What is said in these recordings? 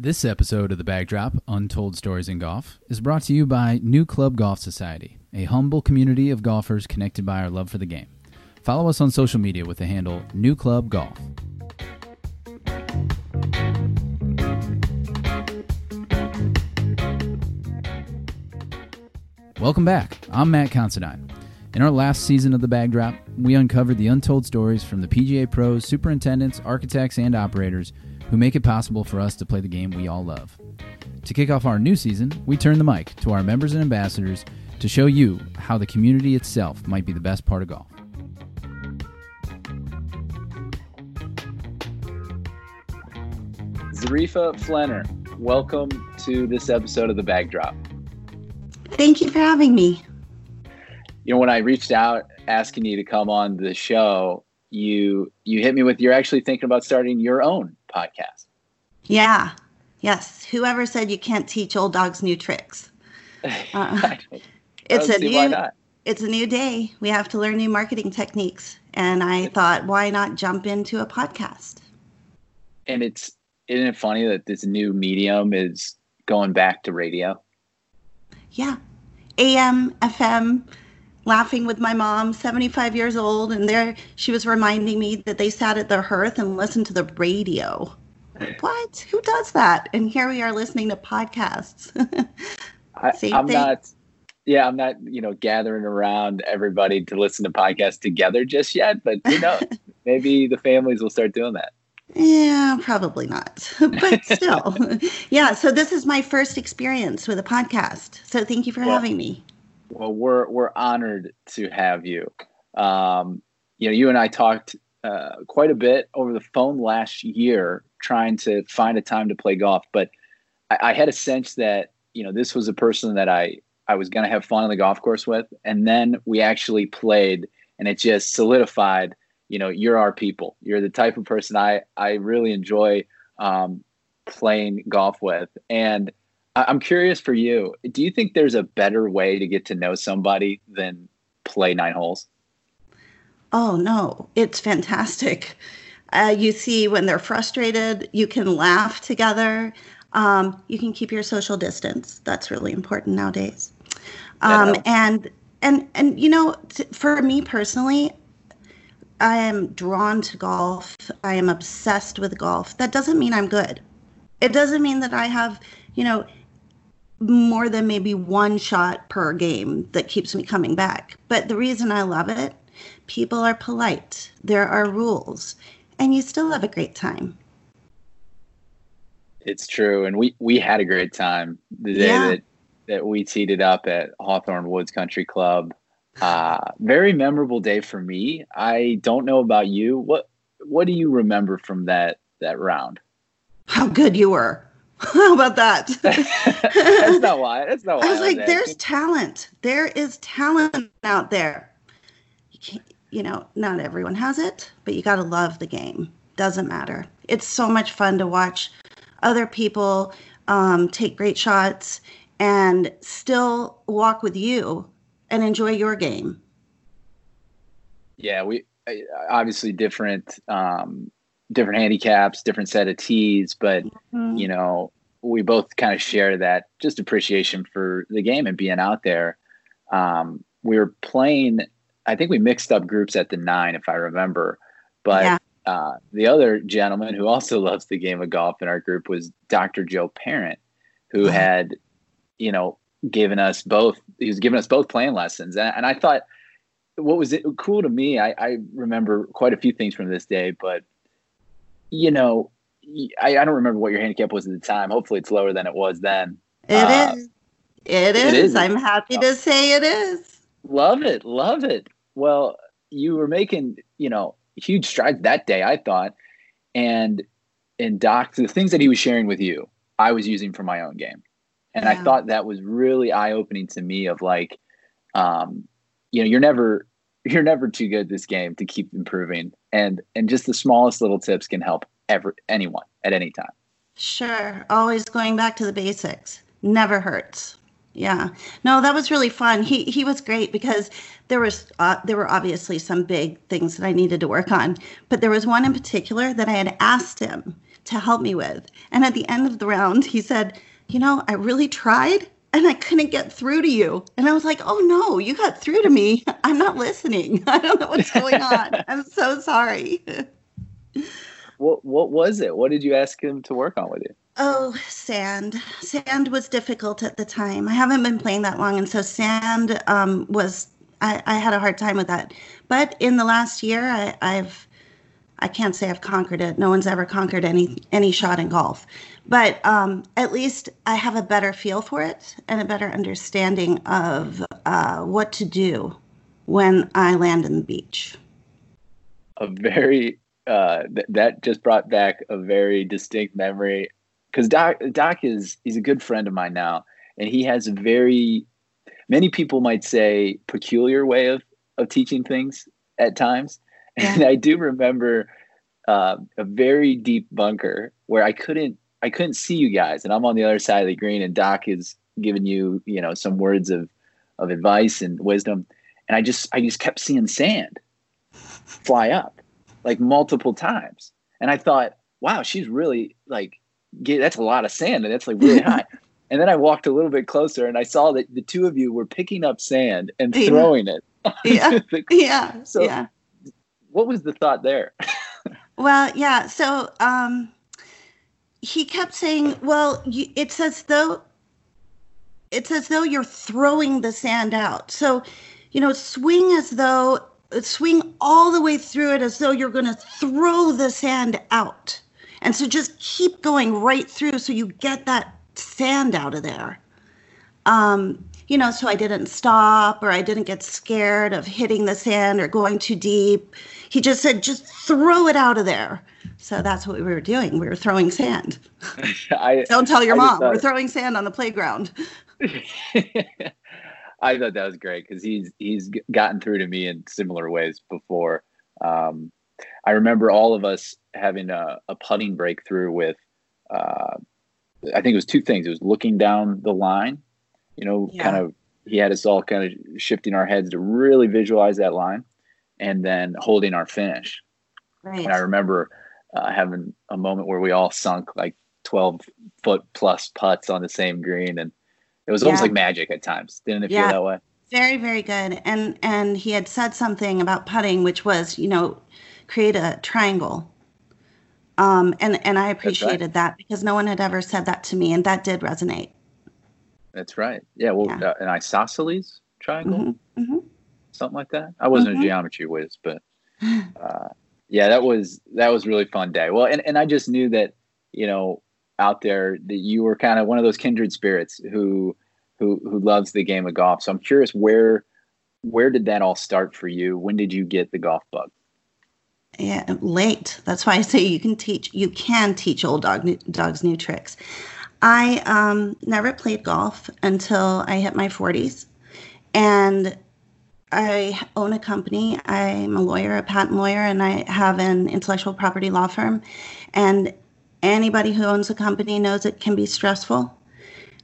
This episode of The Backdrop, Untold Stories in Golf, is brought to you by New Club Golf Society, a humble community of golfers connected by our love for the game. Follow us on social media with the handle New Club Golf. Welcome back. I'm Matt Considine. In our last season of The Backdrop, we uncovered the untold stories from the PGA pros, superintendents, architects, and operators who make it possible for us to play the game we all love. To kick off our new season, we turn the mic to our members and ambassadors to show you how the community itself might be the best part of golf. Zareefa Flener, welcome to this episode of The Backdrop. Thank you for having me. You know, when I reached out asking you to come on the show, you you hit me with you're actually thinking about starting your own podcast. Yeah. Yes. Whoever said you can't teach old dogs new tricks? Uh, it's a new it's a new day. We have to learn new marketing techniques, and I thought, why not jump into a podcast? And it's isn't it funny that this new medium is going back to radio? Yeah, AM, FM. Laughing with my mom, 75 years old, and there she was reminding me that they sat at the hearth and listened to the radio. What? Who does that? And here we are listening to podcasts. I, am not. Yeah, I'm not. You know, gathering around everybody to listen to podcasts together just yet. But you know, maybe the families will start doing that. Yeah, probably not. but still, yeah. So this is my first experience with a podcast. So thank you for well, having me. Well, we're we're honored to have you. Um, you know, you and I talked uh, quite a bit over the phone last year, trying to find a time to play golf. But I, I had a sense that you know this was a person that I I was going to have fun on the golf course with, and then we actually played, and it just solidified you know you're our people you're the type of person i i really enjoy um, playing golf with and i'm curious for you. Do you think there's a better way to get to know somebody than play nine holes? Oh no. It's fantastic. Uh, you see when they're frustrated you can laugh together. Um, you can keep your social distance. That's really important nowadays. Um, and and and you know t- for me personally I am drawn to golf. I am obsessed with golf. That doesn't mean I'm good. It doesn't mean that I have, you know, more than maybe one shot per game that keeps me coming back. But the reason I love it, people are polite. There are rules, and you still have a great time. It's true, and we we had a great time the day yeah. that that we teed it up at Hawthorne Woods Country Club. Uh, very memorable day for me. I don't know about you. What what do you remember from that that round? How good you were. How about that? That's not why. That's not why. I was like, there's talent. There is talent out there. You can't, you know, not everyone has it, but you got to love the game. Doesn't matter. It's so much fun to watch other people um, take great shots and still walk with you and enjoy your game. Yeah, we obviously different um, different handicaps, different set of tees, but mm-hmm. you know we both kind of share that just appreciation for the game and being out there. Um, we were playing. I think we mixed up groups at the nine, if I remember. But yeah. uh, the other gentleman who also loves the game of golf in our group was Dr. Joe Parent, who uh-huh. had, you know, given us both he was giving us both playing lessons and, and i thought what was it cool to me I, I remember quite a few things from this day but you know I, I don't remember what your handicap was at the time. Hopefully it's lower than it was then. It uh, is. It is. it is. i'm happy to say it is. Love it. Love it. Well you were making you know huge strides that day i thought. And and doc the things that he was sharing with you i was using for my own game. And yeah. I thought that was really eye opening to me of like, um, you know, you're never you're never too good this game to keep improving, and and just the smallest little tips can help ever anyone at any time. Sure, always going back to the basics never hurts. Yeah, no, that was really fun. He he was great because there was uh, there were obviously some big things that I needed to work on, but there was one in particular that I had asked him to help me with. And at the end of the round, he said, You know, I really tried and I couldn't get through to you. And I was like, Oh no, you got through to me. I'm not listening. I don't know what's going on. I'm so sorry. what what was it? What did you ask him to work on with you? Oh, sand. Sand was difficult at the time. I haven't been playing that long, and so sand um, was. I, I, had a hard time with that. But in the last year, I, I've. I can't say I've conquered it. No one's ever conquered any any shot in golf, but um, at least I have a better feel for it and a better understanding of uh, what to do when I land in the beach. A very uh, th- that just brought back a very distinct memory because Doc Doc is he's a good friend of mine now, and he has a very many people might say peculiar way of of teaching things at times. Yeah. And I do remember uh, a very deep bunker where I couldn't I couldn't see you guys, and I'm on the other side of the green, and Doc is giving you you know some words of of advice and wisdom, and I just I just kept seeing sand fly up like multiple times. And I thought, wow, she's really like, get, that's a lot of sand and that's like really high. And then I walked a little bit closer and I saw that the two of you were picking up sand and throwing it. Yeah. the, yeah. So yeah. what was the thought there? well, yeah. So um, he kept saying, well, you, it's as though it's as though you're throwing the sand out. So, you know, swing as though swing all the way through it as though you're going to throw the sand out. And so just keep going right through so you get that sand out of there. Um, you know, so I didn't stop or I didn't get scared of hitting the sand or going too deep. He just said, just throw it out of there. So that's what we were doing. We were throwing sand. I, Don't tell your I mom. We're throwing sand on the playground. I thought that was great because he's he's gotten through to me in similar ways before. Um, I remember all of us having a, a putting breakthrough with. Uh, I think it was two things. It was looking down the line, you know, yeah. kind of. He had us all kind of shifting our heads to really visualize that line, and then holding our finish. Right. And I remember uh, having a moment where we all sunk like twelve foot plus putts on the same green, and it was almost yeah. like magic at times. Didn't it yeah. feel that way? Very, very good. And and he had said something about putting, which was, you know, create a triangle. Um, and and I appreciated right. that because no one had ever said that to me, and that did resonate. That's right. Yeah. Well, yeah. Uh, an isosceles triangle, mm-hmm. Mm-hmm. something like that. I wasn't mm-hmm. a geometry whiz, but uh, yeah, that was that was really fun day. Well, and and I just knew that you know out there that you were kind of one of those kindred spirits who who who loves the game of golf. So I'm curious where where did that all start for you? When did you get the golf bug? Yeah, late. That's why I say you can teach you can teach old dog new, dogs new tricks. I um, never played golf until I hit my 40s, and I own a company. I'm a lawyer, a patent lawyer, and I have an intellectual property law firm. And anybody who owns a company knows it can be stressful.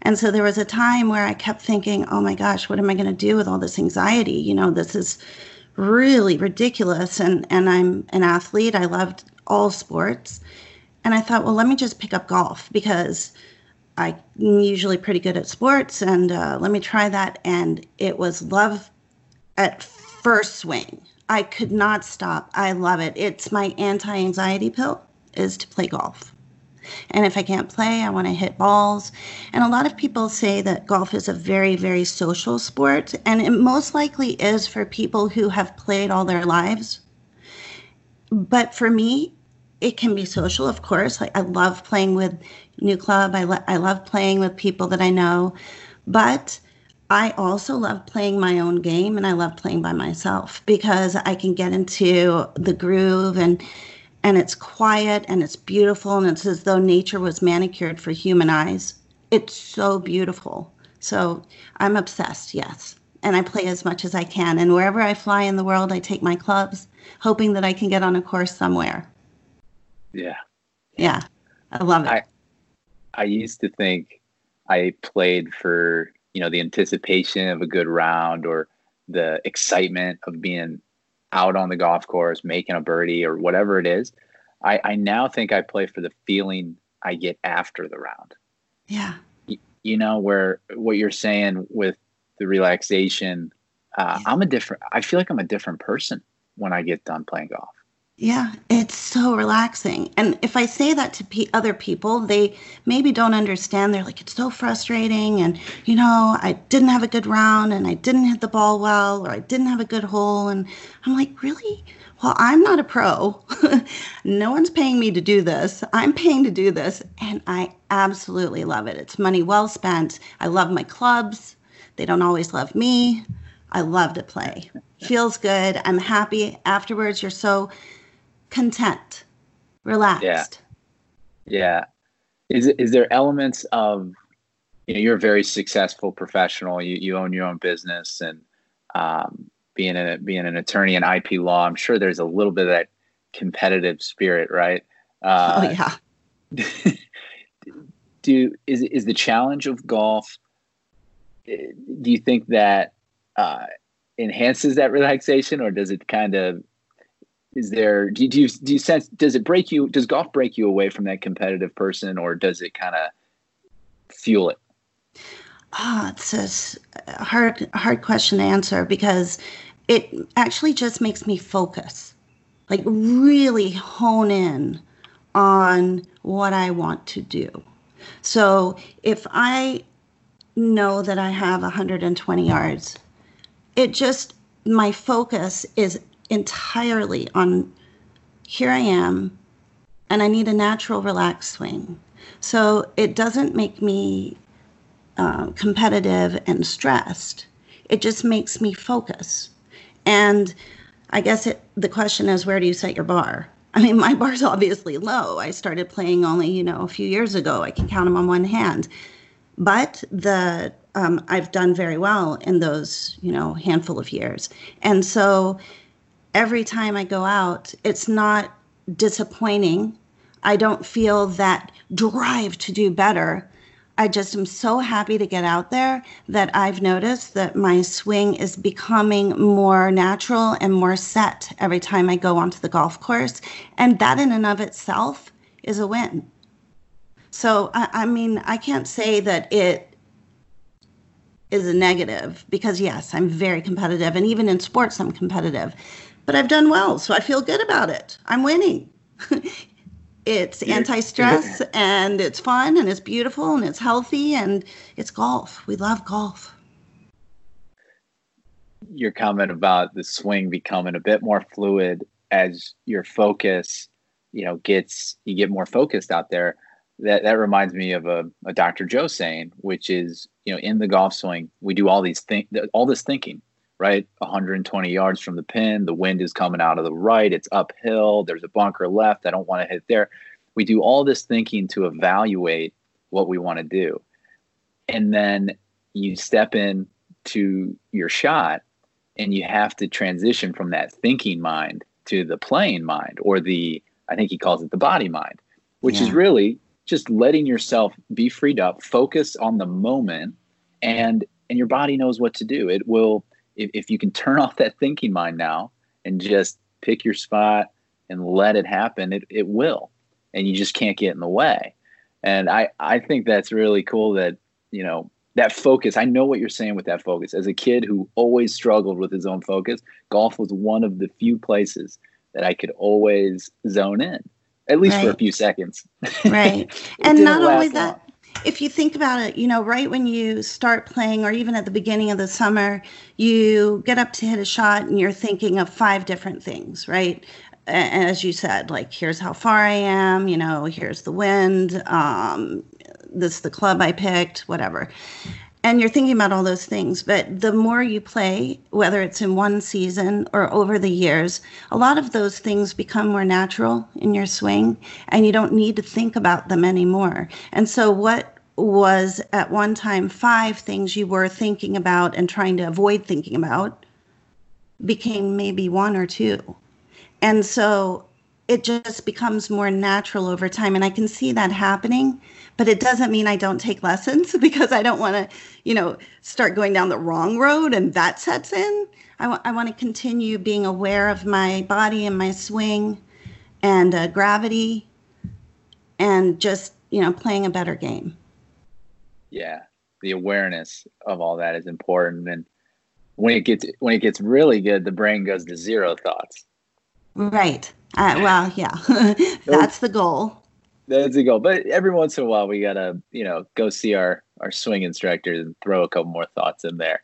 And so there was a time where I kept thinking, oh my gosh, what am I going to do with all this anxiety? You know, this is really ridiculous. And, and I'm an athlete, I loved all sports. And I thought, well, let me just pick up golf because I'm usually pretty good at sports. And uh, let me try that. And it was love at first swing. I could not stop. I love it. It's my anti anxiety pill is to play golf. And if I can't play, I want to hit balls. And a lot of people say that golf is a very, very social sport. And it most likely is for people who have played all their lives. But for me, it can be social, of course. Like I love playing with new club. I, lo- I love playing with people that I know. But I also love playing my own game and I love playing by myself because I can get into the groove and and it's quiet and it's beautiful and it's as though nature was manicured for human eyes. It's so beautiful. So I'm obsessed, yes. And I play as much as I can. And wherever I fly in the world, I take my clubs, hoping that I can get on a course somewhere. Yeah. Yeah. I love it. I, I used to think I played for, you know, the anticipation of a good round or the excitement of being out on the golf course, making a birdie or whatever it is. I, I now think I play for the feeling I get after the round. Yeah. You, you know, where what you're saying with the relaxation, uh, yeah. I'm a different, I feel like I'm a different person when I get done playing golf. Yeah, it's so relaxing. And if I say that to other people, they maybe don't understand. They're like, it's so frustrating. And, you know, I didn't have a good round and I didn't hit the ball well or I didn't have a good hole. And I'm like, really? Well, I'm not a pro. no one's paying me to do this. I'm paying to do this. And I absolutely love it. It's money well spent. I love my clubs. They don't always love me. I love to play. Feels good. I'm happy afterwards. You're so content, relaxed. Yeah. Yeah. Is is there elements of you know you're a very successful professional. You you own your own business and um, being a being an attorney in IP law. I'm sure there's a little bit of that competitive spirit, right? Uh, oh yeah. do is is the challenge of golf? Eh, do you think that uh, enhances that relaxation, or does it kind of is there do, do you do you sense does it break you does golf break you away from that competitive person or does it kind of fuel it? Oh, it's a hard hard question to answer because it actually just makes me focus like really hone in on what i want to do. So if i know that i have 120 yards it just my focus is entirely on here I am and I need a natural relaxed swing. So it doesn't make me uh, competitive and stressed. It just makes me focus. And I guess it, the question is, where do you set your bar? I mean, my bar's obviously low. I started playing only, you know, a few years ago. I can count them on one hand. But the um, I've done very well in those, you know, handful of years. And so every time I go out, it's not disappointing. I don't feel that drive to do better. I just am so happy to get out there that I've noticed that my swing is becoming more natural and more set every time I go onto the golf course. And that, in and of itself, is a win. So, I, I mean, I can't say that it is a negative because, yes, I'm very competitive. And even in sports, I'm competitive but I've done well, so I feel good about it. I'm winning. it's anti-stress and it's fun and it's beautiful and it's healthy and it's golf. We love golf. Your comment about the swing becoming a bit more fluid as your focus, you know, gets you get more focused out there. That that reminds me of a, a Dr. Joe saying, which is, you know, in the golf swing, we do all these think all this thinking right? 120 yards from the pin. The wind is coming out of the right. It's uphill. There's a bunker left. I don't want to hit there. We do all this thinking to evaluate what we want to do. And then you step in to your shot and you have to transition from that thinking mind to the playing mind or the I think he calls it the body mind, which yeah. is really just letting yourself be freed up, focus on the moment and and your body knows what to do. It will if, if you can turn off that thinking mind now and just pick your spot and let it happen, it, it will. And you just can't get in the way. And I, I think that's really cool that, you know, that focus. I know what you're saying with that focus. As a kid who always struggled with his own focus, golf was one of the few places that I could always zone in, at least right. for a few seconds. Right. and not only that, if you think about it, you know, right when you start playing, or even at the beginning of the summer, you get up to hit a shot and you're thinking of five different things, right? As you said, like, here's how far I am, you know, here's the wind, um, this is the club I picked, whatever. And you're thinking about all those things. But the more you play, whether it's in one season or over the years, a lot of those things become more natural in your swing and you don't need to think about them anymore. And so, what was at one time five things you were thinking about and trying to avoid thinking about became maybe one or two. And so it just becomes more natural over time. And I can see that happening, but it doesn't mean I don't take lessons because I don't want to, you know, start going down the wrong road and that sets in. I, w- I want to continue being aware of my body and my swing and uh, gravity and just, you know, playing a better game. Yeah. The awareness of all that is important. And when it gets when it gets really good, the brain goes to zero thoughts. Right. Uh, well, yeah, that's the goal. That's the goal. But every once in a while, we gotta, you know, go see our our swing instructor and throw a couple more thoughts in there.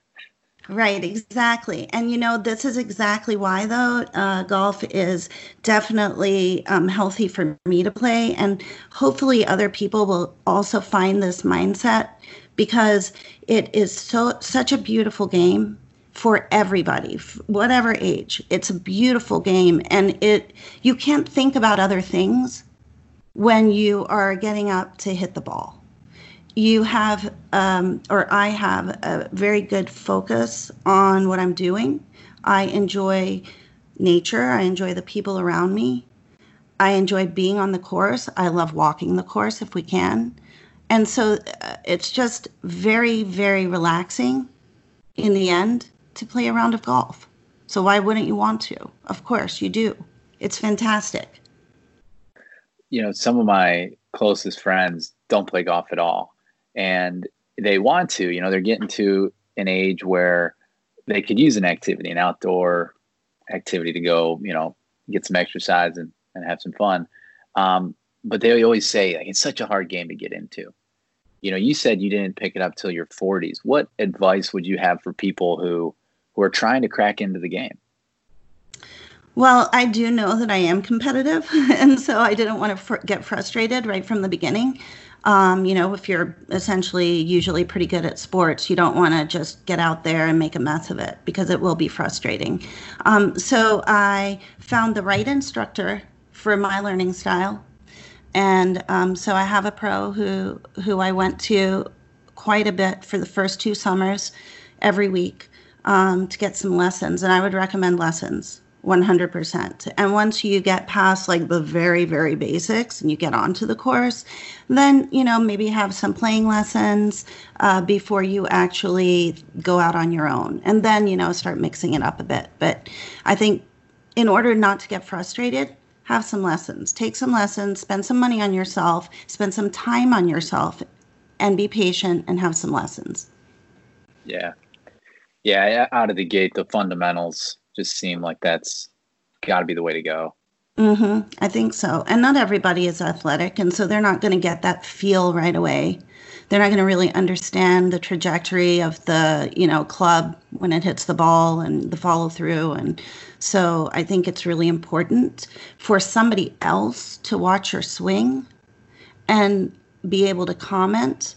Right, exactly. And you know, this is exactly why, though, uh, golf is definitely um, healthy for me to play. And hopefully, other people will also find this mindset because it is so such a beautiful game for everybody whatever age. It's a beautiful game and it you can't think about other things when you are getting up to hit the ball. You have um, or i have a very good focus on what i'm doing. I enjoy nature. I enjoy the people around me. I enjoy being on the course. I love walking the course if we can. And so uh, it's just very very relaxing in the end to play a round of golf. So why wouldn't you want to? Of course you do. It's fantastic. You know, some of my closest friends don't play golf at all. And they want to, you know, they're getting to an age where they could use an activity, an outdoor activity to go, you know, get some exercise and, and have some fun. Um, but they always say like it's such a hard game to get into. You know, you said you didn't pick it up till your 40s. What advice would you have for people who who are trying to crack into the game? Well, I do know that I am competitive, and so I didn't want to fr- get frustrated right from the beginning. Um, you know, if you're essentially usually pretty good at sports, you don't want to just get out there and make a mess of it because it will be frustrating. Um, so I found the right instructor for my learning style, and um, so I have a pro who who I went to quite a bit for the first two summers, every week um, to get some lessons. And I would recommend lessons 100%. And once you get past like the very, very basics and you get onto the course, then, you know, maybe have some playing lessons uh, before you actually go out on your own. And then, you know, start mixing it up a bit. But I think in order not to get frustrated, have some lessons. Take some lessons, spend some money on yourself, spend some time on yourself, and be patient and have some lessons. Yeah, yeah, out of the gate, the fundamentals just seem like that's got to be the way to go. Mm-hmm. I think so. And not everybody is athletic, and so they're not going to get that feel right away. They're not going to really understand the trajectory of the, you know, club when it hits the ball and the follow through. And so I think it's really important for somebody else to watch your swing and be able to comment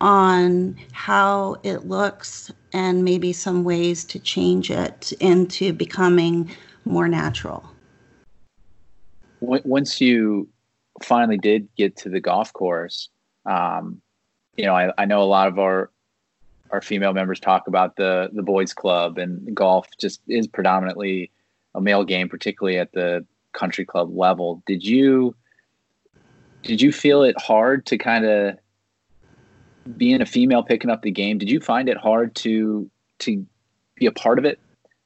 on how it looks and maybe some ways to change it into becoming more natural. Once you finally did get to the golf course, um, you know, I, I know a lot of our our female members talk about the the boys club and golf just is predominantly a male game, particularly at the country club level. Did you did you feel it hard to kind of being a female picking up the game, did you find it hard to to be a part of it?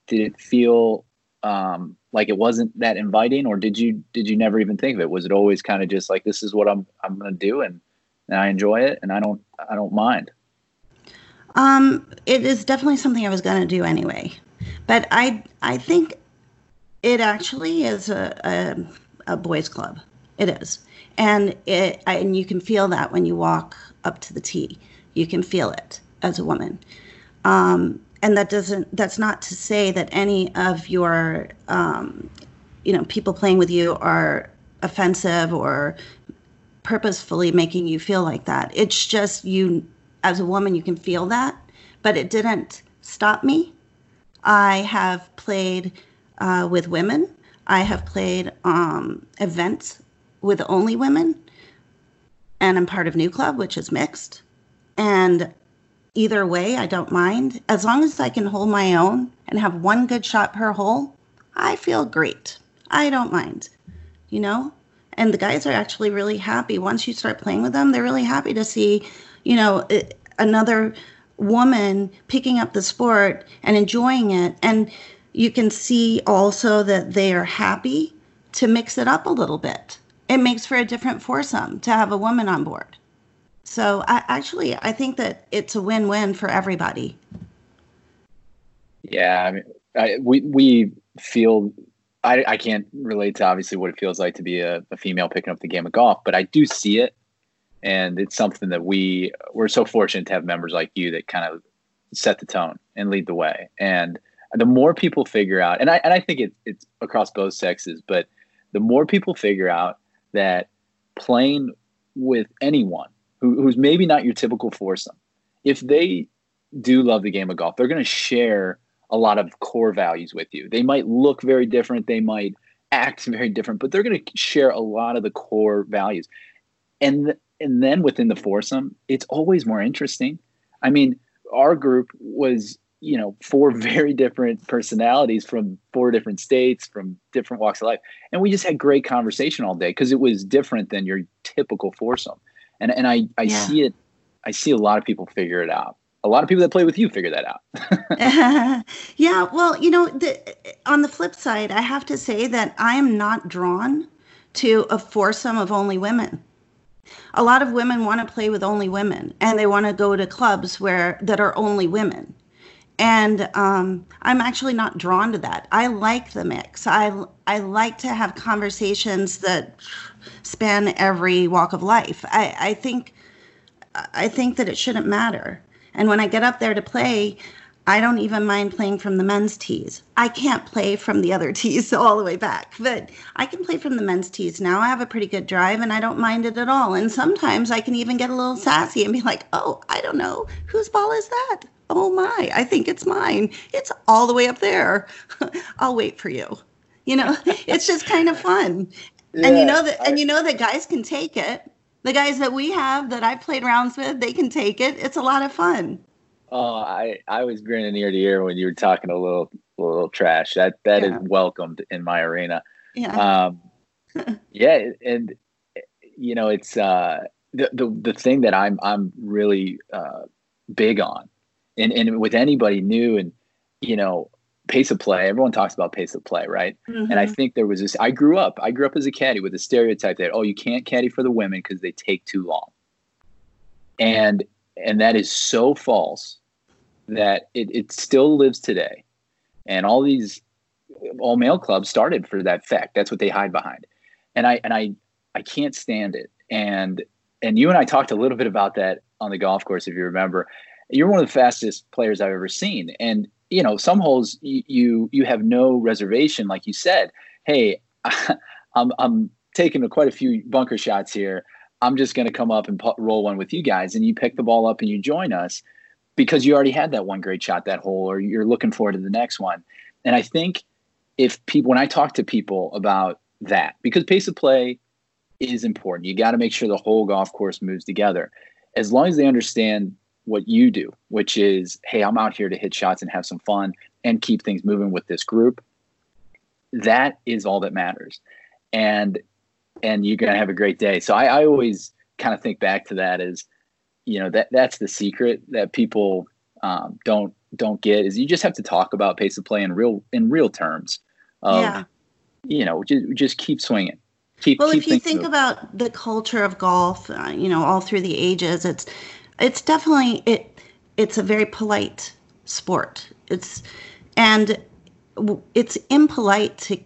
Did it feel um, like it wasn't that inviting, or did you did you never even think of it? Was it always kind of just like this is what I'm I'm going to do, and, and I enjoy it, and I don't I don't mind. Um, it is definitely something I was going to do anyway, but I I think it actually is a, a, a boys' club. It is, and it and you can feel that when you walk up to the tee. You can feel it as a woman. Um, and that doesn't that's not to say that any of your um, you know people playing with you are offensive or purposefully making you feel like that it's just you as a woman you can feel that but it didn't stop me i have played uh, with women i have played um, events with only women and I'm part of New Club, which is mixed. And either way, I don't mind. As long as I can hold my own and have one good shot per hole, I feel great. I don't mind, you know? And the guys are actually really happy. Once you start playing with them, they're really happy to see, you know, another woman picking up the sport and enjoying it. And you can see also that they are happy to mix it up a little bit. It makes for a different foursome to have a woman on board. So I actually I think that it's a win-win for everybody. Yeah, I mean, I, we we feel I, I can't relate to obviously what it feels like to be a, a, female picking up the game of golf, but I do see it, and it's something that we we're so fortunate to have members like you that kind of set the tone and lead the way. And the more people figure out, and I and I think it, it's across both sexes, but the more people figure out that playing with anyone who, who's maybe not your typical foursome, if they do love the game of golf, they're going to share a lot of core values with you. They might look very different, they might act very different, but they're going to share a lot of the core values. And and then within the foursome, it's always more interesting. I mean, our group was you know four very different personalities from four different states from different walks of life. And we just had great conversation all day because it was different than your typical foursome. And and i i yeah. see it i see a lot of people figure it out. A lot of people that play with you figure that out. Yeah well you know the, on the flip side i have to say that i am not drawn to a foursome of only women. A lot of women want to play with only women and they want to go to clubs where that are only women and um, i'm actually not drawn to that i like the mix i i like to have conversations that span every walk of life i i think i think that it shouldn't matter and when i get up there to play I don't even mind playing from the men's tees. I can't play from the other tees all the way back, but I can play from the men's tees now. I have a pretty good drive and I don't mind it at all. And sometimes I can even get a little sassy and be like, oh, I don't know. Whose ball is that? Oh my, I think it's mine. It's all the way up there. I'll wait for you. You know, it's just kind of fun. Yeah, and you know that I, and you know that guys can take it. The guys that we have that I've played rounds with, they can take it. It's a lot of fun. Oh, I I was grinning ear to ear when you were talking a little a little trash. That that yeah. is welcomed in my arena. Yeah. Um, yeah, and you know it's uh, the the the thing that I'm I'm really uh, big on, and and with anybody new and you know pace of play. Everyone talks about pace of play, right? Mm-hmm. And I mm-hmm. think there was this. I grew up. I grew up as a caddy with a stereotype that oh, you can't caddy for the women because they take too long. And and that is so false that it, it still lives today and all these all male clubs started for that fact that's what they hide behind and i and i i can't stand it and and you and i talked a little bit about that on the golf course if you remember you're one of the fastest players i've ever seen and you know some holes you you, have no reservation like you said hey i'm i'm taking quite a few bunker shots here I'm just going to come up and put, roll one with you guys. And you pick the ball up and you join us because you already had that one great shot that hole, or you're looking forward to the next one. And I think if people, when I talk to people about that, because pace of play is important, you got to make sure the whole golf course moves together. As long as they understand what you do, which is, hey, I'm out here to hit shots and have some fun and keep things moving with this group. That is all that matters. And and you're to have a great day. So I, I always kind of think back to that as, you know, that that's the secret that people um, don't don't get is you just have to talk about pace of play in real in real terms. Of, yeah. You know, just just keep swinging. Keep, well, keep if you think about the culture of golf, uh, you know, all through the ages, it's it's definitely it it's a very polite sport. It's and it's impolite to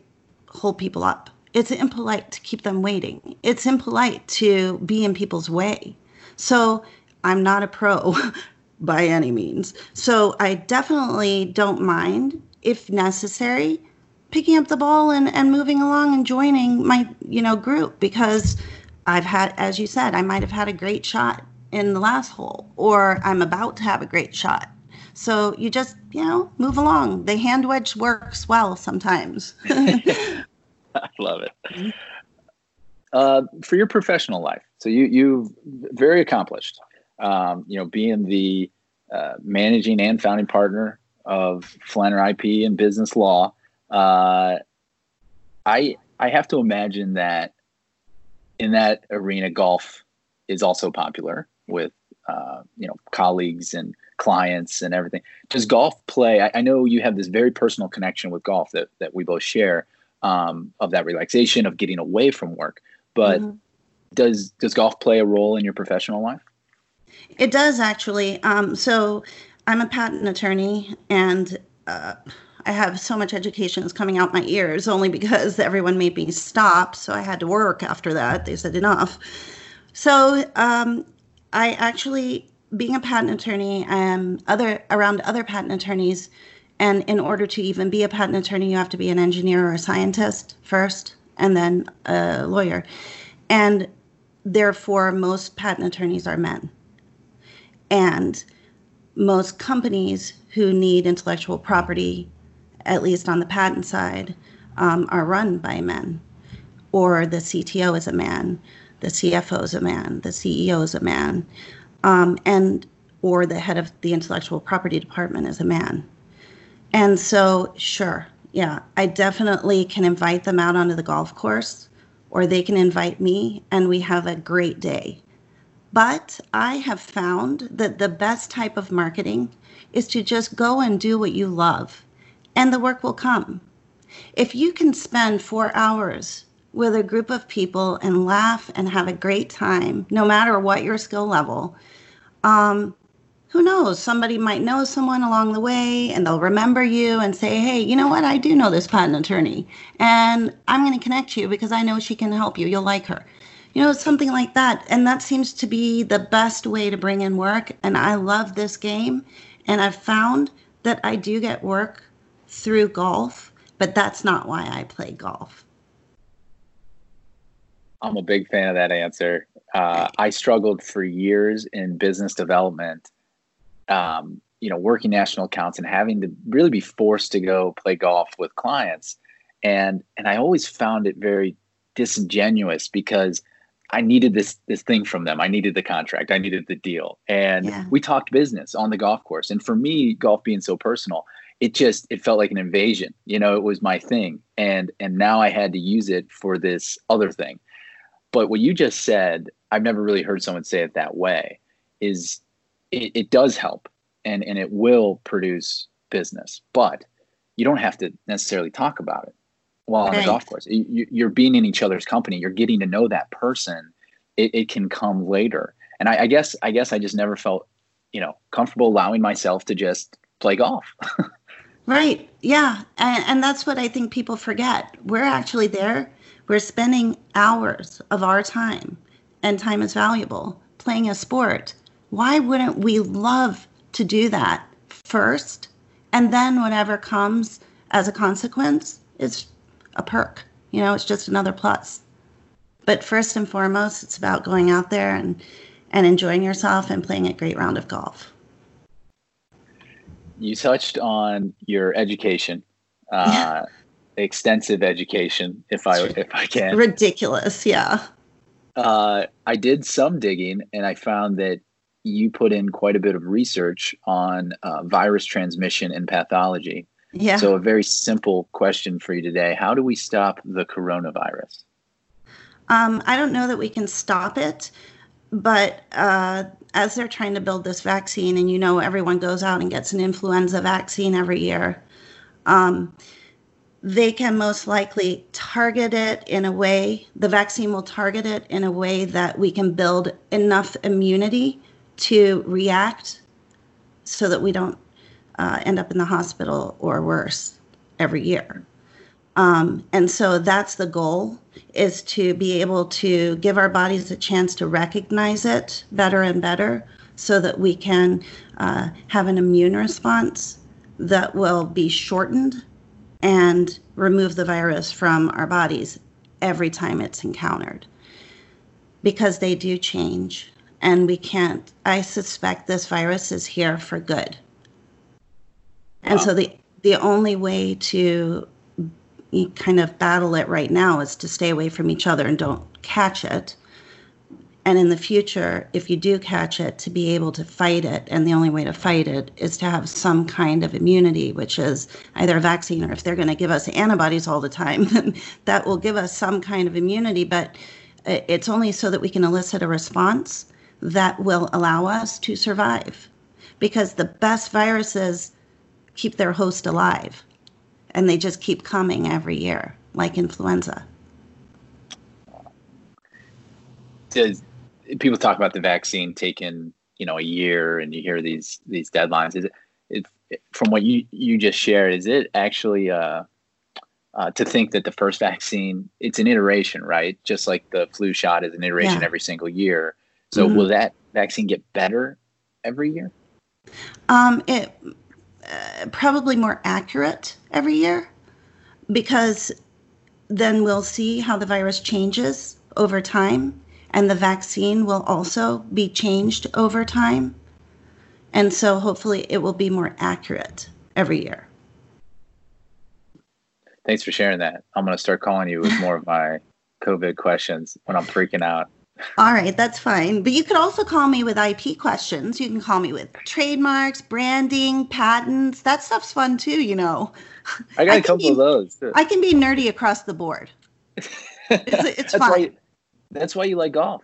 hold people up it's impolite to keep them waiting. It's impolite to be in people's way. So I'm not a pro by any means. So I definitely don't mind, if necessary, picking up the ball and, and moving along and joining my, you know, group because I've had, as you said, I might have had a great shot in the last hole or I'm about to have a great shot. So you just, you know, move along. The hand wedge works well sometimes. I love it. Uh, for your professional life, so you you've very accomplished. Um, you know, being the uh, managing and founding partner of Flener IP and Business Law. Uh, I I have to imagine that in that arena, golf is also popular with uh, you know colleagues and clients and everything. Does golf play? I, I, know you have this very personal connection with golf that that we both share. um, of that relaxation of getting away from work. But mm-hmm. does does golf play a role in your professional life? It does actually. Um, so I'm a patent attorney, and uh, I have so much education is coming out my ears only because everyone made me stop. So I had to work after that. They said enough. So um, I actually, being a patent attorney, am other around other patent attorneys. And in order to even be a patent attorney, you have to be an engineer or a scientist first, and then a lawyer. And therefore, most patent attorneys are men. And most companies who need intellectual property, at least on the patent side, um, are run by men. Or the CTO is a man, the CFO is a man, the CEO is a man, um, and or the head of the intellectual property department is a man. And so, sure, yeah, I definitely can invite them out onto the golf course, or they can invite me, and we have a great day. But I have found that the best type of marketing is to just go and do what you love, and the work will come. If you can spend four hours with a group of people and laugh and have a great time, no matter what your skill level, um, who knows? Somebody might know someone along the way and they'll remember you and say, hey, you know what? I do know this patent attorney and I'm going to connect you because I know she can help you. You'll like her you know, something like that. And that seems to be the best way to bring in work. And I love this game. And I've found that I do get work through golf, but that's not why I play golf. I'm a big fan of that answer. Uh, I struggled for years in business development, um, you know, working national accounts and having to really be forced to go play golf with clients. And and I always found it very disingenuous because I needed this this thing from them. I needed the contract. I needed the deal. And yeah. we talked business on the golf course. And for me, golf being so personal, it just it felt like an invasion. You know, it was my thing. And and now I had to use it for this other thing. But what you just said, I've never really heard someone say it that way, is it, it does help and and it will produce business. But you don't have to necessarily talk about it while right. on the golf course. You, are being in each other's company. You're getting to know that person. It, it can come later. And I, I, guess I guess I just never felt, you know, comfortable allowing myself to just play golf. right. Yeah. And, and that's what I think people forget. We're actually there. We're spending hours of our time, and time is valuable, playing a sport. Why wouldn't we love to do that first? And then whatever comes as a consequence is a perk. You know, it's just another plus. But first and foremost, it's about going out there and, and enjoying yourself and playing a great round of golf. You touched on your education, uh, extensive education, if I if I can. Ridiculous, yeah. Uh, I did some digging, and I found that you put in quite a bit of research on uh, virus transmission and pathology. Yeah. So, a very simple question for you today How do we stop the coronavirus? Um, I don't know that we can stop it, but uh, as they're trying to build this vaccine, and you know, everyone goes out and gets an influenza vaccine every year, um, they can most likely target it in a way, the vaccine will target it in a way that we can build enough immunity to react so that we don't uh, end up in the hospital or worse every year. Um, and so that's the goal is to be able to give our bodies a chance to recognize it better and better so that we can uh, have an immune response that will be shortened and remove the virus from our bodies every time it's encountered because they do change and we can't i suspect this virus is here for good and wow. so the the only way to kind of battle it right now is to stay away from each other and don't catch it. And in the future, if you do catch it, to be able to fight it. And the only way to fight it is to have some kind of immunity, which is either a vaccine or if they're going to give us antibodies all the time, that will give us some kind of immunity. But it's only so that we can elicit a response that will allow us to survive. Because the best viruses keep their host alive and they just keep coming every year like influenza. People talk about the vaccine taking you know a year, and you hear these these deadlines? Is it, it from what you you just shared? Is it actually uh, uh, to think that the first vaccine it's an iteration, right? Just like the flu shot is an iteration yeah. every single year. So mm-hmm. will that vaccine get better every year? Um, it uh, probably more accurate every year because then we'll see how the virus changes over time and the vaccine will also be changed over time. And so hopefully it will be more accurate every year. Thanks for sharing that. I'm going to start calling you with more of my COVID questions when I'm freaking out. All right, that's fine. But you could also call me with IP questions. You can call me with trademarks, branding, patents. That stuff's fun too, you know. I got I a couple be, of those. Too. I can be nerdy across the board. It's, it's that's fun. Why, that's why you like golf.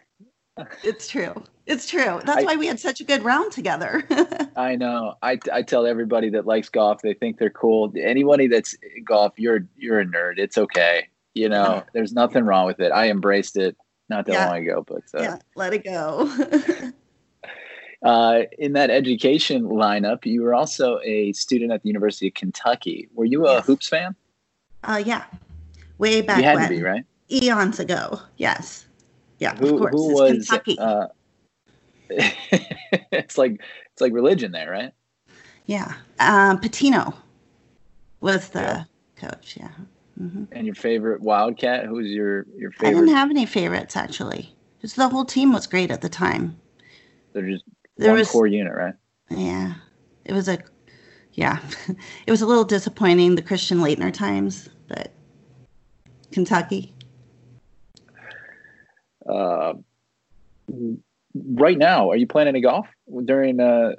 it's true. It's true. That's I, why we had such a good round together. I know. I, I tell everybody that likes golf, they think they're cool. Anybody that's golf, you're you're a nerd. It's okay. You know, yeah. there's nothing wrong with it. I embraced it not that yeah. long ago, but uh, yeah, let it go. uh, in that education lineup, you were also a student at the University of Kentucky. Were you a yes. hoops fan? Uh, yeah, way back. You had when. to be right. Eons ago, yes. Yeah, who, of course. Who it's was, Kentucky. Uh, it's like it's like religion there, right? Yeah, um, Pitino was the yeah. coach. Yeah. Mm-hmm. And your favorite Wildcat? Who was your your favorite? I didn't have any favorites actually. Just the whole team was great at the time. They're just there one was, core unit, right? Yeah, it was a yeah, it was a little disappointing the Christian Laettner times, but Kentucky. Uh, right now, are you playing any golf during uh,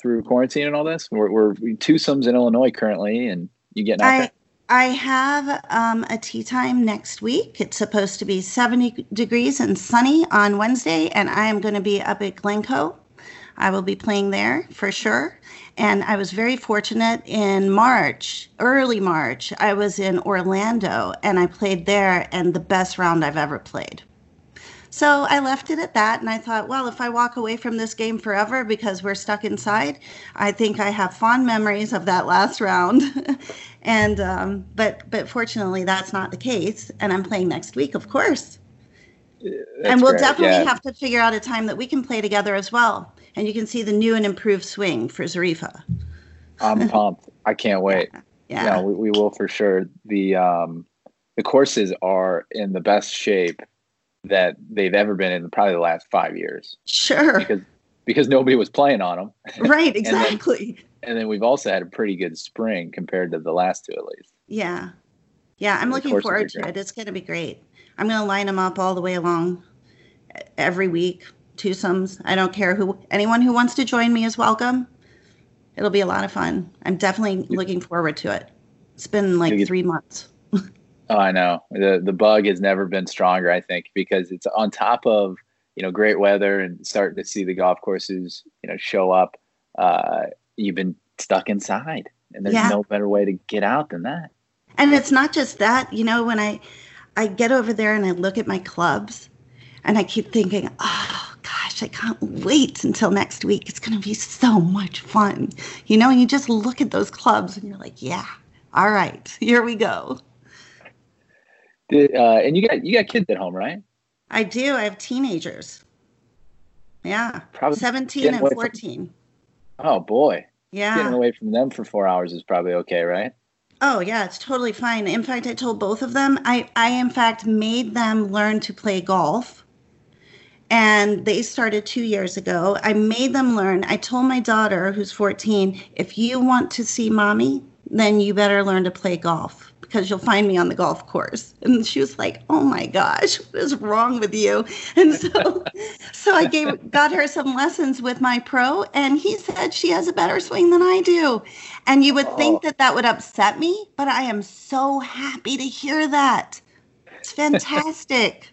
through quarantine and all this? We're, we're twosomes in Illinois currently, and you getting out I, there? I have um, a tee time next week. It's supposed to be 70 degrees and sunny on Wednesday, and I am going to be up at Glencoe. I will be playing there for sure. And I was very fortunate in March, early March, I was in Orlando and I played there, and the best round I've ever played. So I left it at that. And I thought, well, if I walk away from this game forever because we're stuck inside, I think I have fond memories of that last round. and, um, but, but fortunately, that's not the case. And I'm playing next week, of course. and we'll great. definitely yeah. have to figure out a time that we can play together as well. And you can see the new and improved swing for Zareefa. I'm pumped. I can't wait. Yeah. Yeah, yeah we, we will for sure. The um, the courses are in the best shape that they've ever been in probably the last five years. Sure. Because because nobody was playing on them. Right, exactly. and, then, and, then, we've also had a pretty good spring compared to the last two at least. Yeah. Yeah, I'm looking forward to it. It's going to be great. I'm going to line them up all the way along every week, twosomes. I don't care who anyone who wants to join me is welcome. It'll be a lot of fun. I'm definitely looking forward to it. It's been like 3 months. Oh, I know. The the bug has never been stronger, I think, because it's on top of, you know, great weather and starting to see the golf courses, you know, show up. Uh, you've been stuck inside. And there's yeah. no better way to get out than that. And it's not just that, you know, when I I get over there and I look at my clubs and I keep thinking, oh gosh, I can't wait until next week. It's going to be so much fun. You know, and you just look at those clubs and you're like, yeah, all right, here we go. Did, uh, and you got you got kids at home, right? I do. I have teenagers. Yeah, probably seventeen and fourteen. From, oh boy. Yeah. Getting away from them for four hours is probably okay, right? Oh yeah, it's totally fine. In fact, I told both of them. I I in fact made them learn to play golf. And they started two years ago. I made them learn. I told my daughter, who's 14, if you want to see mommy, then you better learn to play golf because you'll find me on the golf course. And she was like, "Oh my gosh, what is wrong with you?" And so, so I gave got her some lessons with my pro, and he said she has a better swing than I do. And you would oh. think that that would upset me, but I am so happy to hear that. It's fantastic.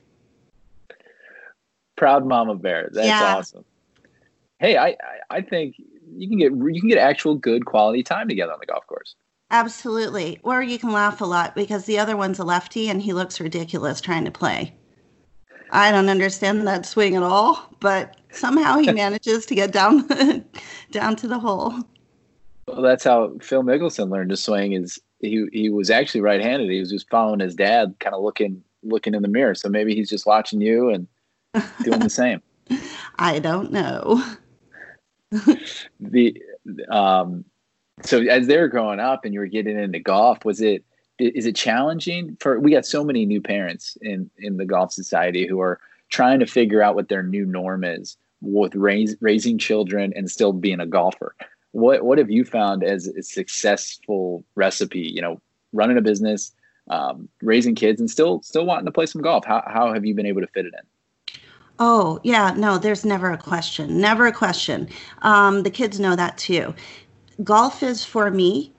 Proud mama bear. That's yeah. awesome. Hey, I, I I think you can get you can get actual good quality time together on the golf course. Absolutely. Or you can laugh a lot because the other one's a lefty and he looks ridiculous trying to play. I don't understand that swing at all, but somehow he manages to get down down to the hole. Well, that's how Phil Mickelson learned to swing. Is he he was actually right-handed. He was just following his dad, kind of looking looking in the mirror. So maybe he's just watching you and doing the same. I don't know. the um, so as they were growing up and you were getting into golf, was it is it challenging for we got so many new parents in in the golf society who are trying to figure out what their new norm is with raise, raising children and still being a golfer. What what have you found as a successful recipe? You know running a business um, raising kids and still still wanting to play some golf. How, how have you been able to fit it in? Oh yeah. No there's never a question. Never a question. Um, the kids know that too golf is for me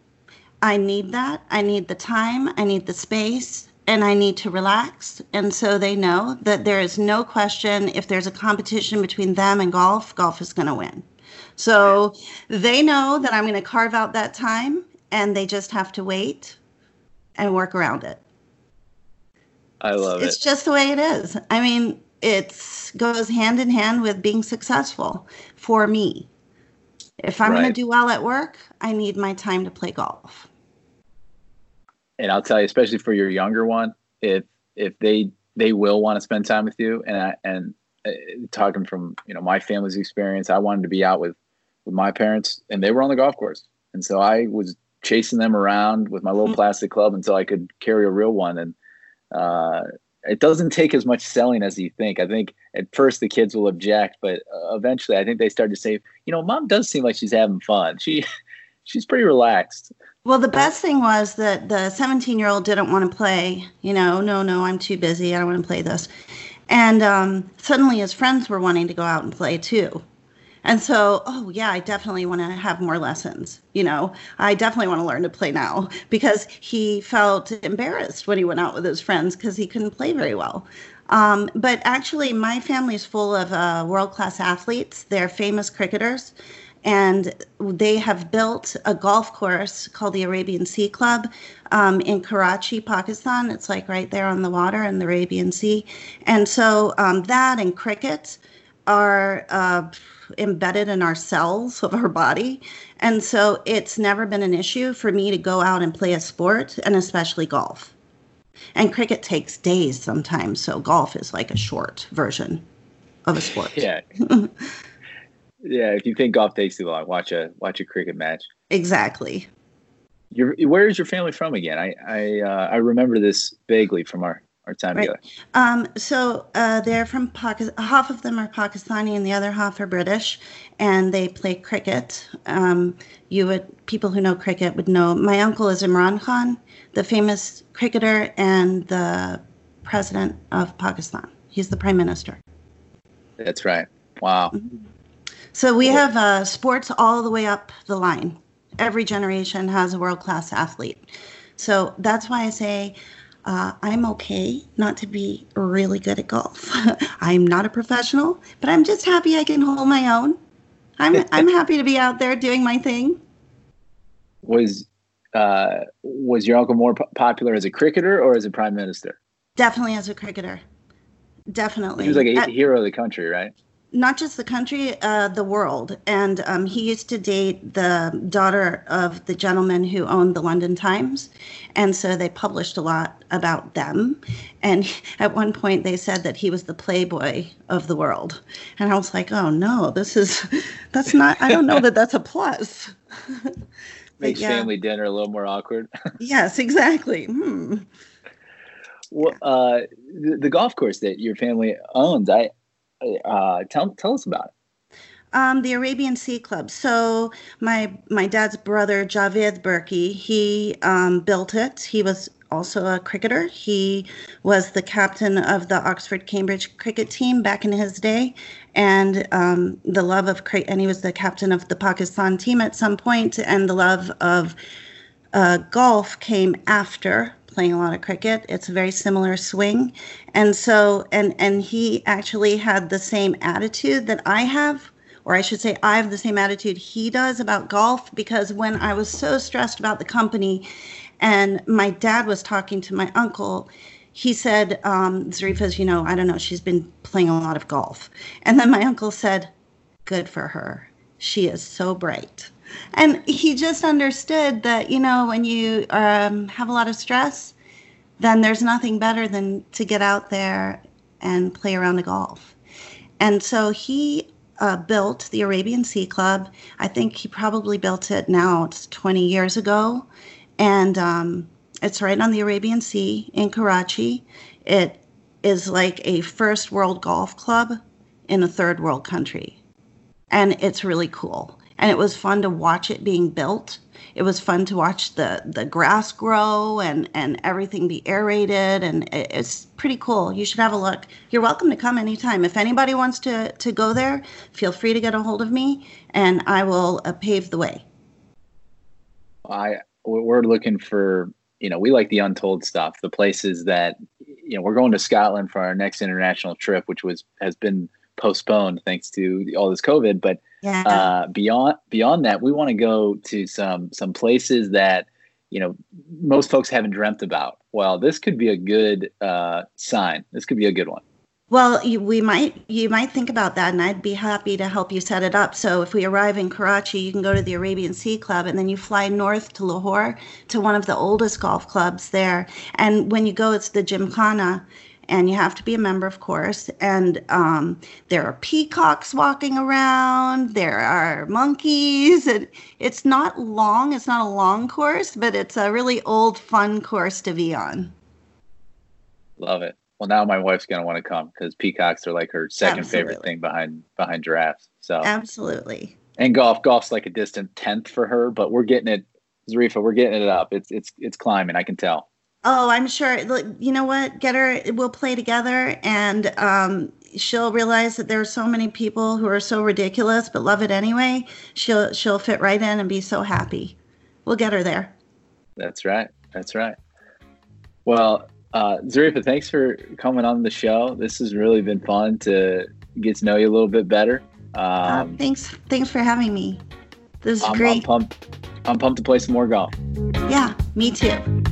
I need that. I need the time, I need the space, and I need to relax. And so they know that there is no question if there's a competition between them and golf, golf is going to win. So they know that I'm going to carve out that time and they just have to wait and work around it. I love it's it. It's just the way it is. I mean, it goes hand in hand with being successful for me. If I'm right. going to do well at work, I need my time to play golf. And I'll tell you, especially for your younger one, if if they they will want to spend time with you, and I, and uh, talking from you know my family's experience, I wanted to be out with with my parents, and they were on the golf course, and so I was chasing them around with my little mm-hmm. plastic club until I could carry a real one, and uh, it doesn't take as much selling as you think. I think at first the kids will object, but uh, eventually I think they start to say, you know, mom does seem like she's having fun. She she's pretty relaxed. Well, the best thing was that the 17 year old didn't want to play. You know, no, no, I'm too busy. I don't want to play this. And um, suddenly his friends were wanting to go out and play too. And so, oh yeah, I definitely want to have more lessons. You know, I definitely want to learn to play now because he felt embarrassed when he went out with his friends because he couldn't play very well. Um, but actually, my family is full of uh, world class athletes. They're famous cricketers. And they have built a golf course called the Arabian Sea Club um, in Karachi, Pakistan. It's like right there on the water in the Arabian Sea. And so um, that and cricket are. Uh, embedded in our cells of our body. And so it's never been an issue for me to go out and play a sport, and especially golf. And cricket takes days sometimes, so golf is like a short version of a sport. Yeah. yeah, if you think golf takes too long, watch a watch a cricket match. Exactly. You're, where is your family from again? I I uh, I remember this vaguely from our time right. Um, so uh, they're from Pakistan. Half of them are Pakistani, and the other half are British, and they play cricket. Um, you would people who know cricket would know. My uncle is Imran Khan, the famous cricketer and the president of Pakistan. He's the prime minister. That's right. Wow. Mm-hmm. So we have uh, sports all the way up the line. Every generation has a world class athlete. So that's why I say uh, I'm okay not to be really good at golf. I'm not a professional, but I'm just happy I can hold my own. I'm I'm happy to be out there doing my thing. Was uh, was your uncle more po- popular as a cricketer or as a prime minister? Definitely as a cricketer. Definitely. He was like a At, hero of the country, right? Not just the country, uh, the world. And um, he used to date the daughter of the gentleman who owned the London Times. And so they published a lot about them. And at one point, they said that he was the playboy of the world. And I was like, oh no, this is, that's not, I don't know that that's a plus. Makes yeah. family dinner a little more awkward. yes, exactly. Hmm. Well, uh, the, the golf course that your family owns, I, uh, tell tell us about it. Um, the Arabian Sea Club. So my my dad's brother Javed Burki, he um, built it. He was also a cricketer. He was the captain of the Oxford Cambridge cricket team back in his day, and um, the love of cricket. And he was the captain of the Pakistan team at some point, and the love of uh, golf came after playing a lot of cricket. It's a very similar swing. And so and and he actually had the same attitude that I have or I should say, I have the same attitude he does about golf because when I was so stressed about the company and my dad was talking to my uncle, he said, um, Zareefa's, you know, I don't know, she's been playing a lot of golf. And then my uncle said, Good for her. She is so bright. And he just understood that, you know, when you um, have a lot of stress, then there's nothing better than to get out there and play around the golf. And so he uh, built the Arabian Sea Club. I think he probably built it now, it's 20 years ago. And um, it's right on the Arabian Sea in Karachi. It is like a first world golf club in a third world country. And it's really cool. And it was fun to watch it being built. It was fun to watch the the grass grow and and everything be aerated. And it's pretty cool. You should have a look. You're welcome to come anytime. If anybody wants to to go there feel free to get a hold of me and i will uh, pave the way. I we're looking for you know we like the untold stuff the places that you know we're going to scotland for our next international trip which was has been postponed thanks to all this covid but yeah. Uh, beyond beyond that, we want to go to some some places that you know most folks haven't dreamt about. Well, this could be a good uh, sign. This could be a good one. Well, you, we might you might think about that, and I'd be happy to help you set it up. So if we arrive in Karachi, you can go to the Arabian Sea Club, and then you fly north to Lahore to one of the oldest golf clubs there. And when you go, it's the Gymkhana, and you have to be a member, of course. And um, there are peacocks walking around, there are monkeys, and it's not long. It's not a long course, but it's a really old, fun course to be on. Love it. Well, now my wife's gonna want to come because peacocks are like her second Absolutely. favorite thing behind behind giraffes. So Absolutely. And golf, golf's like a distant tenth for her, but we're getting it, Zareefa. We're getting it up. It's it's it's climbing. I can tell. Oh, I'm sure. You know what? Get her. We'll play together, and um, she'll realize that there are so many people who are so ridiculous but love it anyway. She'll she'll fit right in and be so happy. We'll get her there. That's right. That's right. Well, uh, Zareefa, thanks for coming on the show. This has really been fun to get to know you a little bit better. Uh, um, uh, thanks. Thanks for having me. This is I'm, great. I'm pumped. I'm pumped to play some more golf. Yeah, me too.